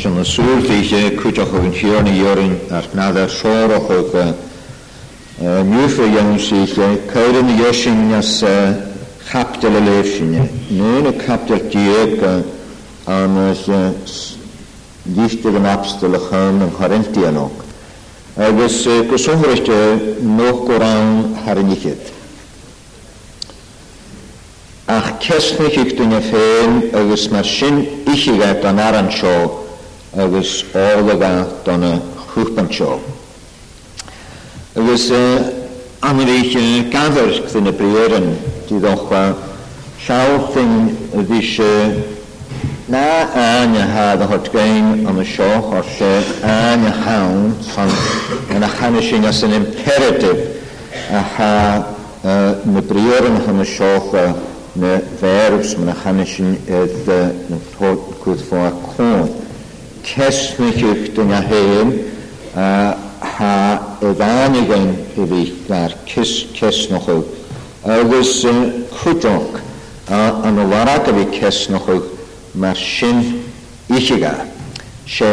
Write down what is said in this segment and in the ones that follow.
Leis an súltíise chuteach an tíarna dheorann as náidir seorachacha nuúfa dhéanúsíise chuirann na dhéisiin as captal a léifsinne. Núna captal tíoga an díiste an abstal a chun an chorintíanach. Agus go sumreiste nó go ran hariniciid. ach cesnach ich dyn y ffein agos mae'r sy'n ichigau aran sio agus ága donna chuúpanseo. Agus anríe gadar na brean tídochha seáin bhí se ná ainethe a thugéin an na seo or sé aine hán san na chana sin as an imperativ a ha na brean chana seocha na verbs me na chana sin na thócud fá cóin cesmiciwch dyna hyn a ha y fan i i gwein fi ddanigen iddi dar cys a agos yn cwdroc a yn y warag ydi cesnochw mae'r sy'n eich i gael se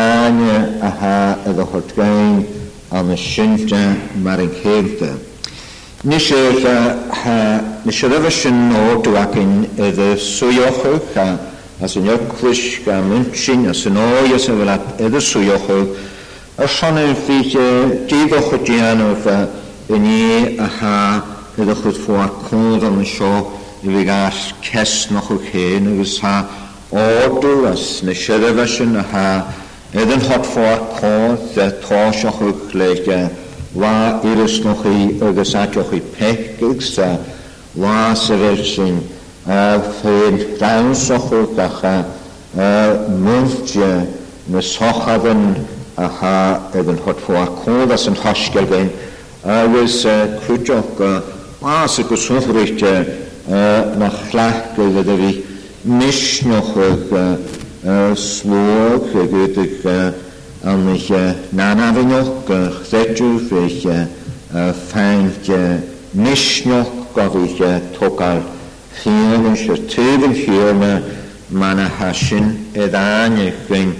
ania a ha y ddochod gwein a am sy'n synta mae'r yng Nghyrdd ynghyrdda. Nis yr e ha, nis yr e yfysyn o dwi'n ac yn ydy swyiochwch a as yn ywclwys gan lynchyn as yn oi as yn fel at edrych swychol, a son yn ffeith dydd o'ch o dian o'r fe yn i a ha edrych o'r ffwar cwnd am y sio i fi gael cest noch o'ch o'r cyn agos ha odl as na siarad asyn a ha edrych hot ffwa cwnd a tos o'ch o'r clech wa irys noch i agos atioch i pech agos a wa sy'n sefyrsyn fydd rhawn sochwr gacha mwltio na sochaf yn a ha edd yn hot fwa cwrdd as yn hosgel gen a wys a bas y gwswfrwyd na chlach gael gyda fi misnioch ag slwg ag gydig am eich nanafynioch chdedrw eich ffaint misnioch gofich togar Chiam yn yr tyd yn chiam ma'n a hasin y dda'n eich gwyn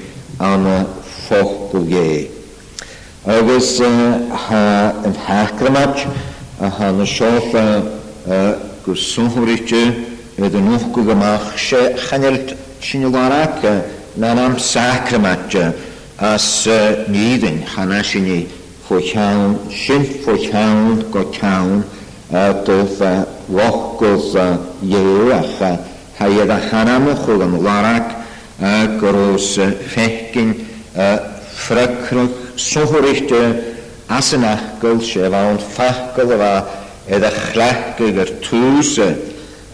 am y ffoch gwge. Agos ha yn hacramat a ha na sioth a gwswnhwrydju yd yn nhw'n gwgamach se chanelt sy'n ywarach na'n am sacramat as nidyn hanes i ni fwychawn, sy'n fwychawn gochawn a dyfa a yeuacha hayada hanama chugan larak goros fechgin frakrach sohorichte asenach gulshe va on fachgol va eda hynny tuse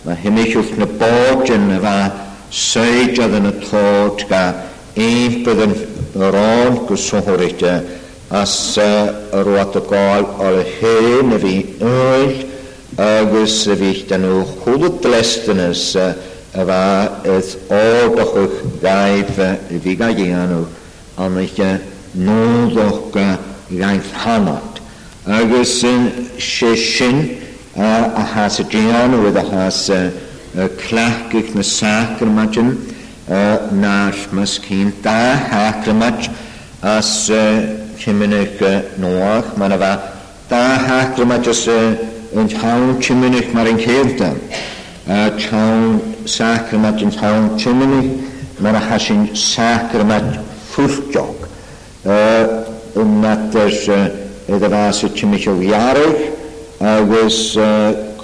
na himichuf na oedd yn y den a tórtga einpöden rán go sohorichte as roat a gál ar a hén a vi öll agus a bhícht an ó chulad leistanas a bheit is ádachuch gaibh i bhí ga dhéanú nôddoch nódocha gaith hanat. Agus yn sé a has dian o a has clechgich na sacramajin náis mys cyn da hacramaj as chiminich nóach, mae'n y fa da yr as yn tawn timinich mar yn cefdan, a tawn sacramat yn tawn timinich mar a hasin sacramat ffwlltiog. Yn nader iddo fas y timinich o iarach, agos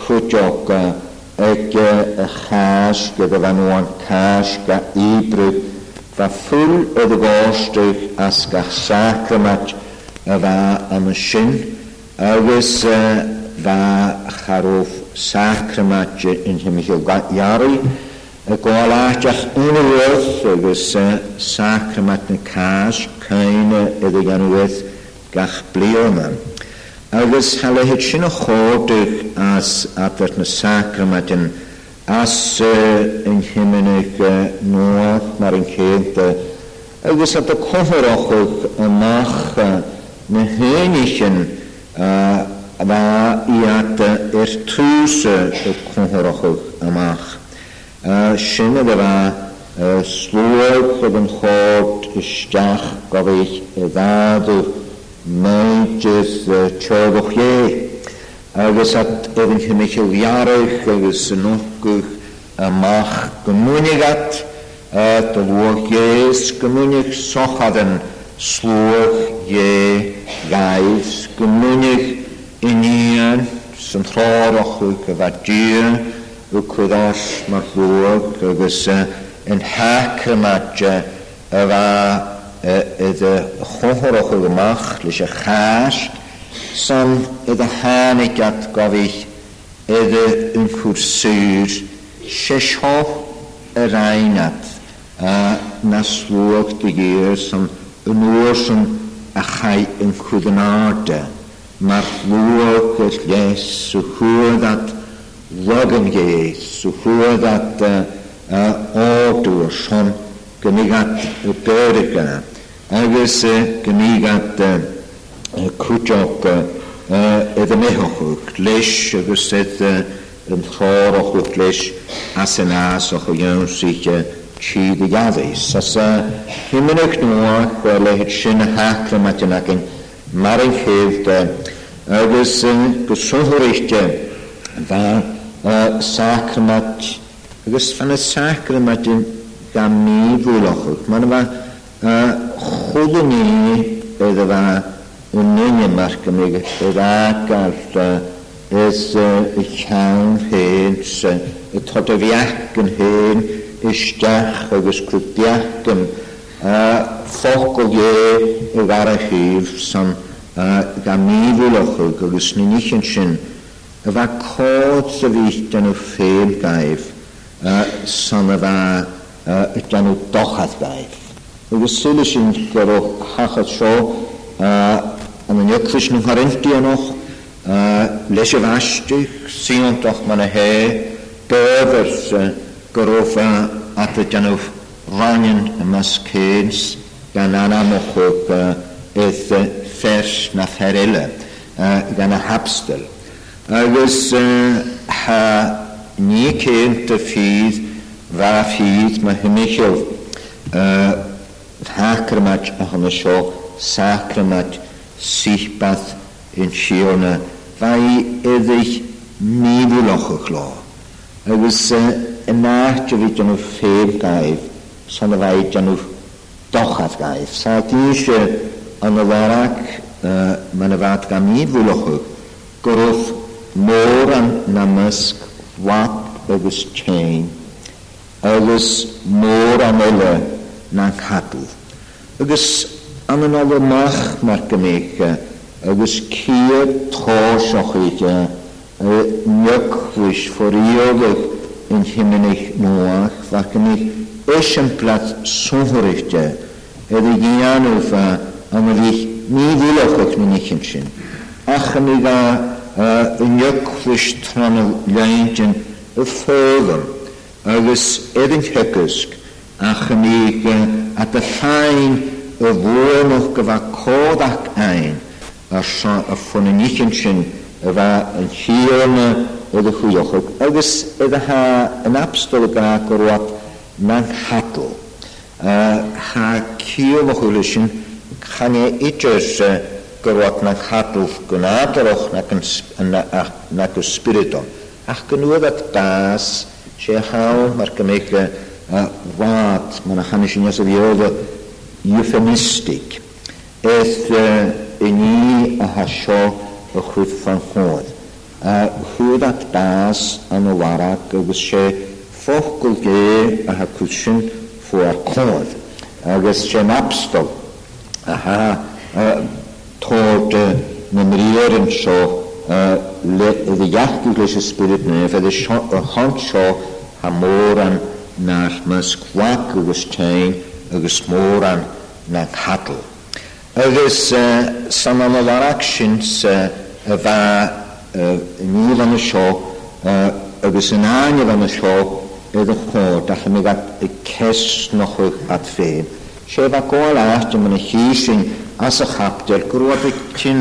cwtiog ag y chas gyda fan o'n cas a ibryd, fa ffwl oedd y gostrych asgach sacramat y fa am y sin, agos uh, fa va charov yn in hymchil jari y gwalaatach yn y wrth agos sacramat yn cas cain iddo gan wyth gach blionan. Agos hala hyd sy'n o chodych as advert na sacramat yn as yn eich noach mar yn cedd agos at y cofer cofyrochwch y mach na hyn eich yn Aba iat er trws y cwnhorochwch amach. Sy'n y dyfa slwyd oedd yn chod ysdach gofych y ddadw meidys tioddwch ie. Agos at oedd yn chymychel fiarach agos yn ogwch amach gymwynig at dylwch ies gymwynig sochad yn slwch ie gaeth gymwynig uníar san thrárachu go bheit dír u y mar luach agus an heicemaide a bheit a chothirecha gomach leis a cháis san i a hánigat gohíh yn cwrsyr sesho y rhainat a na slwag dy gyr sy'n yn ôl sy'n achau yn cwdynadau mar lwog y lles yw hwyd at logan ges yw hwyd at odw y sion gynnig at y byrg yna agos gynnig at cwtioch y ddymehoch yw gles agos edd yn llor o'ch yw gles as yn as o'ch yw iawn sy'ch chi di gaddi. Sasa, hymyn o'ch nhw, gwele hyd sy'n hach yn matyn ac yn marin agus yn gosohorréiste bheit sacramat agus fan y fanna sacramat gan mi fwyl ochr mí bhúlachut. yn bheit chodaní iddo bheit unnine marca mé ragar is y llawn hyn y todofiac yn hyn ysdach agos cwdiac yn ffogol ie y farach i'r sam ga míhúlachug agus ni ni sin sy'n y fa cod sy'n den dyn nhw gaibh gaif a fa dyn nhw dochad gaibh. y sy'n sin gur ó chachad seo an an eiclis nhw'n harinti anoch leis a bhaiste síontach man a hé bóver sa gur ó bheit at den ó ránin mas cyns gan o'ch eithaf fesh na ferele gan a hapstel. Agus ha ní céint a fíd bha fíd ma hymichil thacramat a hana sio sacramat sychbath yn siona fa i eddych nifl o'ch o'ch lo. Agus y yna a fi dyn nhw ffeb gaif, son a fai dyn nhw dochaf gaif. Sa di eisiau an y farag uh, mae'n y fad gan i fwylwchwg, gwrwth môr an namysg, wap agos chain, agos môr an ele na cadw. Agos an yn ola mach mae'r gymeicha, agos cyr tos o'ch y nycwys ffwriolwg yn hymenych noach, fac yn eich esiamplat sŵnhwrwch te, edrych i anwf a am y fi ni ddilwch o'ch ni'n eich yn Ach yn i dda yn iochlwys tron o leint yn y ffodr agos edrych hygysg ach yn i a dy llain y fwyn o'ch gyfa cod ac ein a ffwn yn eich yn sy'n y fa yn hion o dy chwioch agos edrych ha yn abstol y gag o'r na'n hadl ha cil o'ch hwylysyn chanie itjes gerot na cadwf gwnadroch na, cons, na, na, na gwspiridon. Ach gynwyd at das, si a chael, mae'r gymig a, a wad, mae'n a chanis yn ysaf i oedd o euphemistig, eith uh, i a hasio y chwyth fan a ha tord na mríor an seo le jachtú leis spirit na fe hant sio ha môr an nach mas yw agus tein agus môr an na cattle. Agus san an alarach sin a bheit níl an seo yn an aine y sio idir chóir, dach mi gael y ces nochwch at fedd. Sef a gwael aeth aast yn hysyn as y chapter grwabig ti'n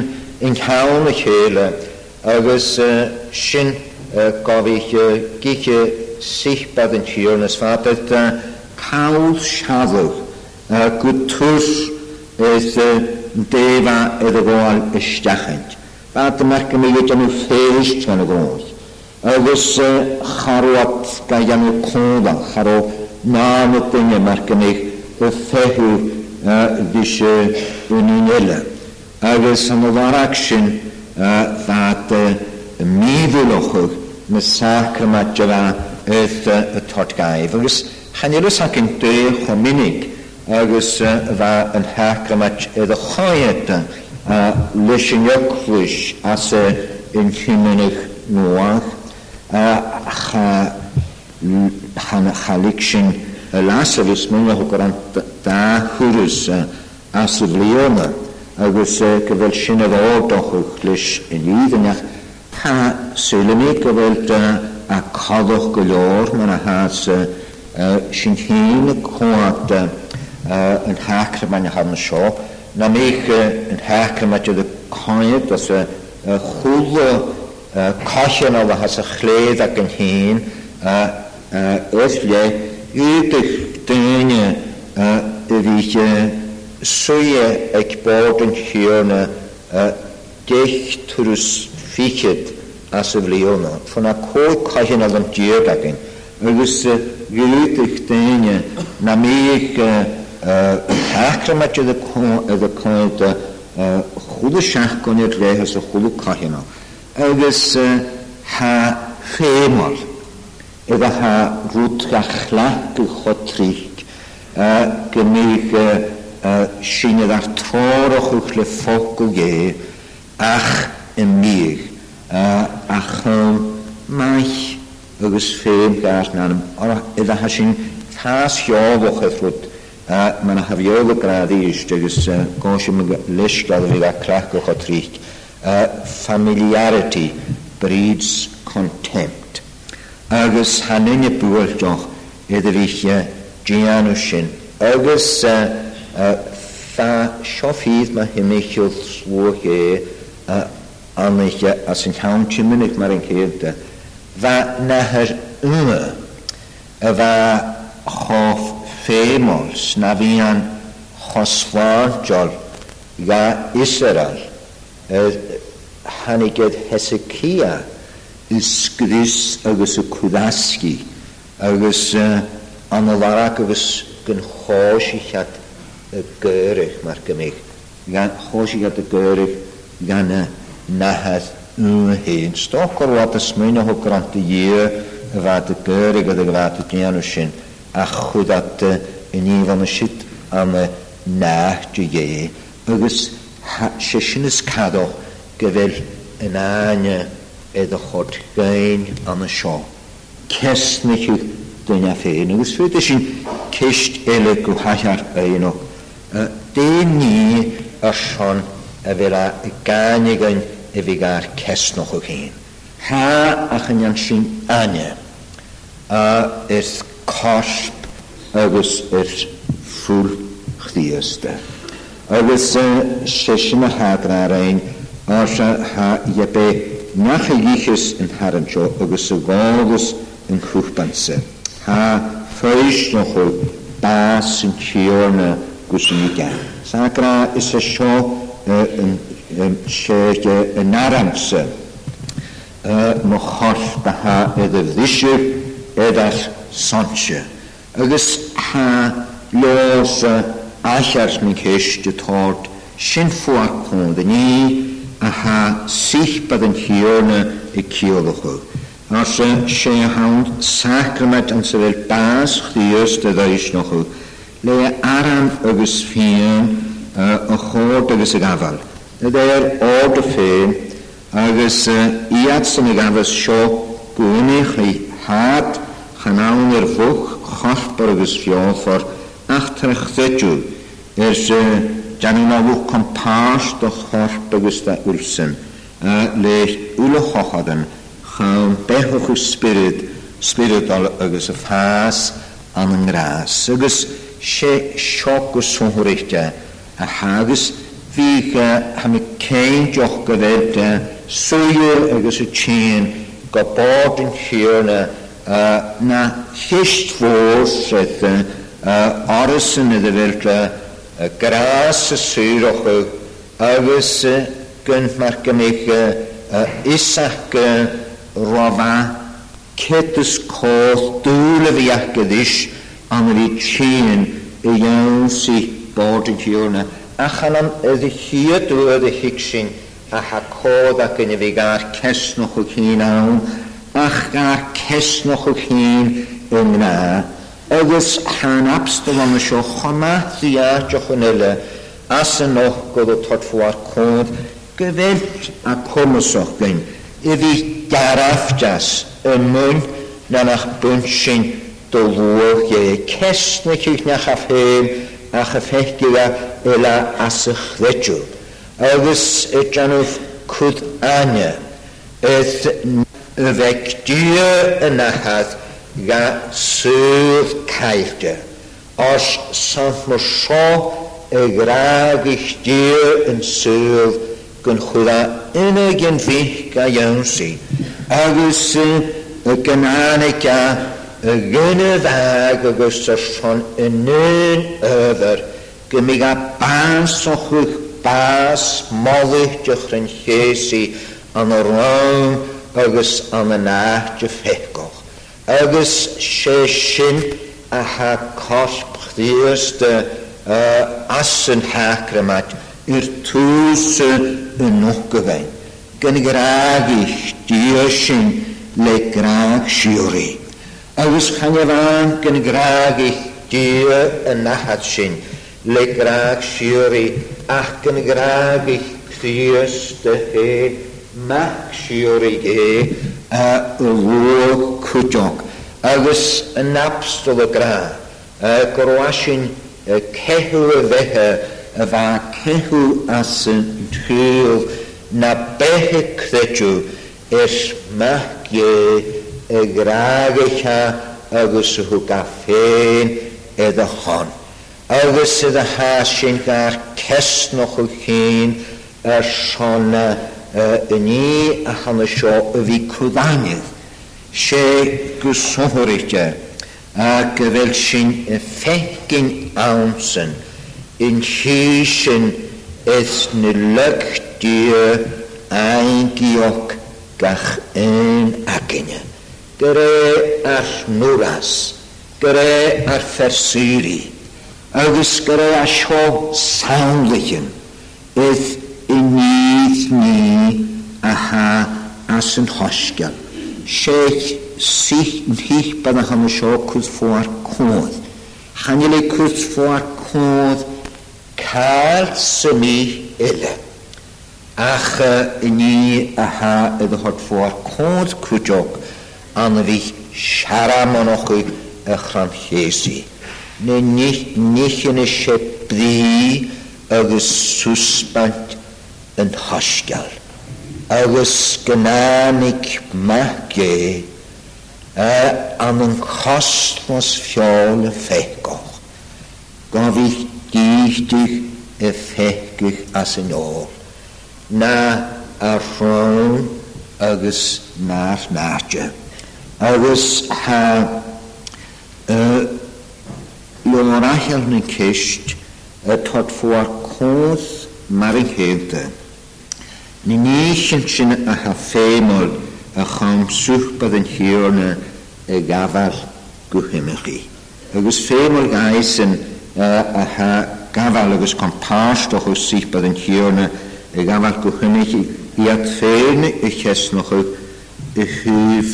yn cawn y chéle agos sy'n gofich gych sych bad yn siwr nes fad yd cawl siadl gwtwrs ys defa yd y gwael ysdachent. Bad yma gymryd yn nhw ffeis gan y gwael. Agos charwad gael yn nhw cwndal, charw na yn y dyngau mae'r gymryd fehu vishe uninela. Agus an ofarach sin ddad mifulwchwg na sac yma dyfa ydd y todgaif. Agus hanelus ac yn dwe chominig agus fa yn hac yma ydd y choed lysyn yclwys as yn chymenig noach. Ach, chalig sy'n lása fys mwyn o'ch an da thuúris a sa bblionna agus e, go bhfuil sinna ádochuch leis in líideach Tá sulamí gyfel da a cadch go leor sy'n hyn y sin e, e, yn chuáta an hácra me sio na seo, yn mé an hácra me de os y a o caian o'ch has a chléad ag an héin éis zijn wie suje ek boden hierne dechtrus fichet as leona von a koi kachen alon djördagen agus gelytig tene na meek hakramat de kon de kon de goede schach kon het lehers de goede kachen ha ha rwdrachla gychod trig gymig syniad ar tor o'ch o'ch le ffog o ge ach yn mig ach maill agos ffeim gair na'n iddo ha sy'n tas iog o'ch eith eithwyd mae'n hafiog o graddi eist agos e, gosym list oedd fi dda crach o'ch o trig familiarity breeds contempt agus hanin y bwyr doch iddo fi lle o sin. Agus fa siofydd mae hyn hymychiodd slwch e annych a sy'n llawn ti'n mynd mae'r yn cyd. Fa nahyr yma y fa chof ffeimol na fi an chosfod chosfardiol ga Israel yr hanigedd Hesekiah isgrís agus a chudácí agus an bhharach agus gon háisiad a ggéirich mar gomé. háisiad a ggéirich ganna nahead héin. Stochar a smúine ho granta dhé a bheit a ggéirich a bheit a déanú sin a chudat in íhanna siit an náte dhé agus sé sin is cadó go bhfuil in aine edo chod gain an seo. Kesniú duine féin agus féidir sin ceist eile go haiar a dhéanó. Dé ní ar sean a bhé a ganigain i gair cest na a chéin. Ha a chanean sy'n anio. a is cosp agus ar fúl chtíasta. Agos sé sy'n a hadra ar ein, ar sy'n ha iebe nach a dhéchas an harantseo agus a bhágus an chúpanse. Tá féis nó chu bá san tíorna gus an igen. Sagra is a seo séirge noch aramse da choll batha idir dhisir edall sanse. Agus ha leosa achar mi céis de tord sin fuach chun de ní aha sich bydd yn hiwna i ciolwchw. Os y se hawnd sacrament yn sefyl bas chdios dy ddeis nochw, le aram agos ffyn y chod agos y gafal. Ydy'r od y ffyn agos iad sy'n y gafal sio gwynych ei had chanawn i'r fwch chollbar agos fiodd ffordd ach trechddedw er sy'n Janwn awch compars do chorp agus da ulsen. Leir ulo chochadan, chawn bechwch yw spirit, spiritol agus y ffas an yng ngras. Agus se sioc o sonhwrychta, a hagus fi ham y cain joch gyfed swyr agus y tîn, gobod yn chyr na, na chysht fôr seth, orysyn iddo fel y gras y syr ochr, agos gynt mae'r gynnych y isach y rofa cedys codd dŵl y fi ac ddys am yr i tîn y iawn sy'n bod yn a chan am ydy hyd o ydy hig sy'n a ha codd ac yn y fi gair cesnwch o cyn awn a gair cesnwch o cyn yn yna agus hánaps do an seo chomma thiá eile as an och gwrdd o todfuar cwnd gyfelt a comasoch gyn i fi garaf jas yn mwyn na'n nach bwynt sy'n do fwr ge ces na cych na chafhem a chafhech gyda eile as y chredw agus y janwf cwd eith Ydd yfeg dyr yn ahad ga sydd caifde. Os sant mor sio y graag i chdi yn sydd gyn chwydda unig yn fych ga iawn si. Agus y gynan y ga y gyn y ddag agos y sion yn un yfyr gymig a bas o chwych bas moddych rhan agos nach agus sé sin a ha colp uh, as yn hacramat i'r tŵs yn gyfein. Gan i ag i sin le graag siwri. Agus chanio fan gan i ag i chdia yn nahat sin le graag siwri ac gan i ag i chdias dy he mach siwri he rôl cwdiog. Agus yn abstol y gra, gorwasyn cehw y fehe y fa cehw as yn tŵl na behe credw er mach y graag eich agus y ffein edo hon. Agus ha sy'n gael cesnoch o chyn y siona ní a chana seo a bhí crudáinid sé go sóthirte a go bhfuil sin fecin ansan in chi sin is na letí aingíoch gach in acinne. Go ré ar nóras, go ré ar fersúri, agus go ré a seo soundlichen is in níos aha as yn hosgol. Sheikh sich nhich bei yn hynny sio cwrs ffwr cwrdd. Chanil ei cwrs ffwr cwrdd cael syni Ach ni aha ydd hod ffwr cwrdd cwrdiog an fi siaram o'n ochr ychran llesi. Ne nich, nich yn y siebri agos susbant yn hosgol agus gnánig magé a e, am yn cosmos fiol y ffecoch. Gofich díchtich y ffegich as yn ôl. Na a rhwng agus na'r nadja. Agus ha uh, e, lorachel yn cysht y tod fwa cwth marigheddau Ni níisian sy'n a ha fémol a cham yn an na i gafal Agos Agus fémol gaisan a ha gafal agus compáistoch ó yn an na i gafal gohuimimeí iad chi. i chesnoch i húf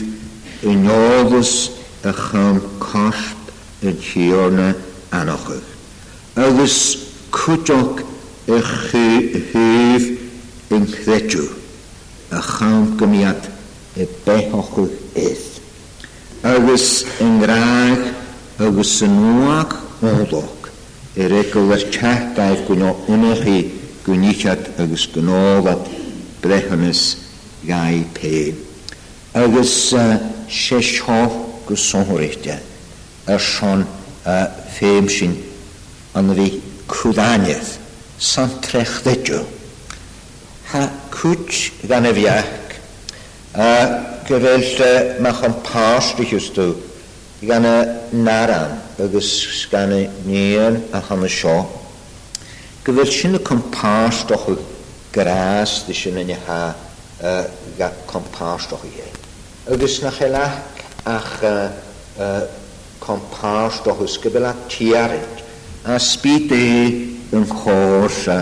i nógus a cham cost an hiorna anochuch. Agus cwdoch i húf byn credw a chawn gymiad y behochw eith. Agus yn graag agus yn nwag olog e egl yr tiadaeth gwyno unych i gwynichad agus gynolad brechynys gai pe. Agus uh, seshof gysonhwyrtia ar son uh, ffeim sy'n yn cwdaniaeth sa'n trech ddedw ha cwch gan y fiach a gyfell uh, mach o'n pas dy chwstw gan y naran agos gan y nian a chan y sio gyfell sy'n y compas doch y gras dy sy'n yn y ha ga compas doch i agos na chelach ach compas doch ysgybel a tiarid a sbyd e yn uh,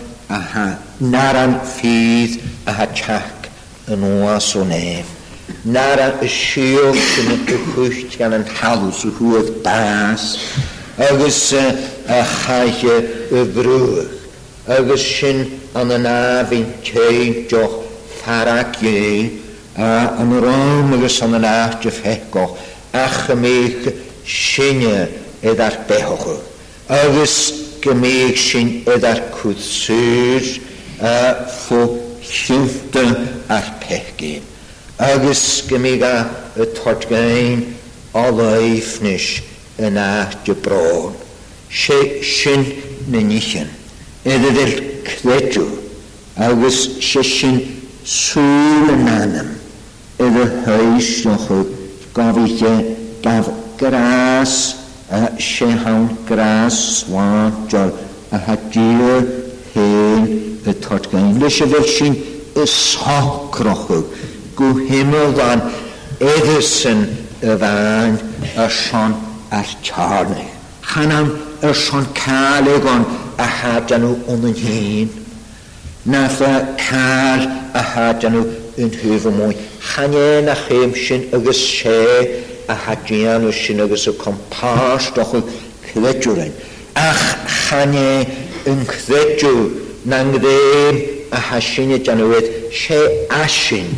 aha naran ffydd a ha chach yn oas o nef. Naran y siol sy'n y gychwyllt gan yn halws o hwyd bas, Agus a chai y brwch. Agus sy'n an y yn afyn teig joch tharag ie, a yn yr om agos an y naf y ffegoch, ach y meich sy'n edrych behochwch agus gymig sy'n ydar cwthsur a ffw llwfdyn ar pechgyn. Agus gymig a y todgain o leifnis yn a dybron. Se sy'n nynnychyn. Ydyd yr cledw. Agus se sy'n sŵr yn anam. Ydyd hwys yn chwyd gofidio e gaf gras yn Shehan Gras Swan Jor a Hadir Hen y Tortgain. Lys y fel sy'n yshoc rochw. Gw hymel dan Edison y fan y Sean a'r Charnau. Chanam y Sean Caleg on a hadan nhw yn yn hyn. Nath y car a hadan nhw yn hyfo mwy. Chanyen a chymsyn agos se a o sin agos o compas doch yn cwedwren. Ach chanie yn cwedw na ngddeim a hasin y janwyd se asin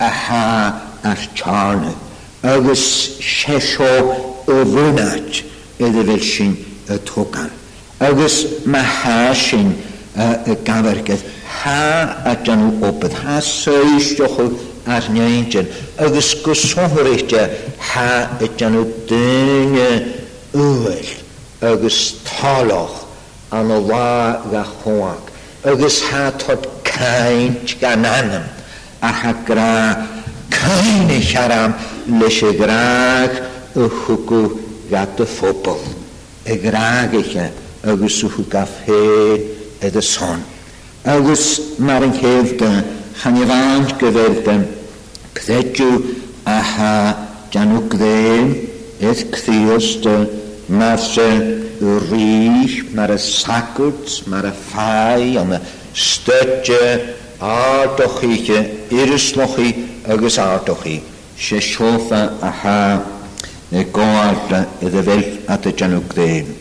a ha ar charna. Agos se so o fwynat iddo fel sy'n y togan. Agus mae hasin y gafargydd ha a janw obydd ha seis diolch از nyainchin agus go sohorite ha etjanu dunne uel agus talach an lá ga choach agus ha tot kaint gan anam a ha gra kaine charam leis a graag a ga de fopel e graagiche agus uhu ga fé e son agus mar een geefde gaan je waan gewerkt Cthedw a ha janwg ddeim, eith cthios dy, mae'r y rhys, mae'r y sagwt, mae'r y ffai, ond y stydge, ardoch i chi, irisloch i, agos ardoch i. Se siofa a ha, neu goarda iddo fel at y janwg ddeim.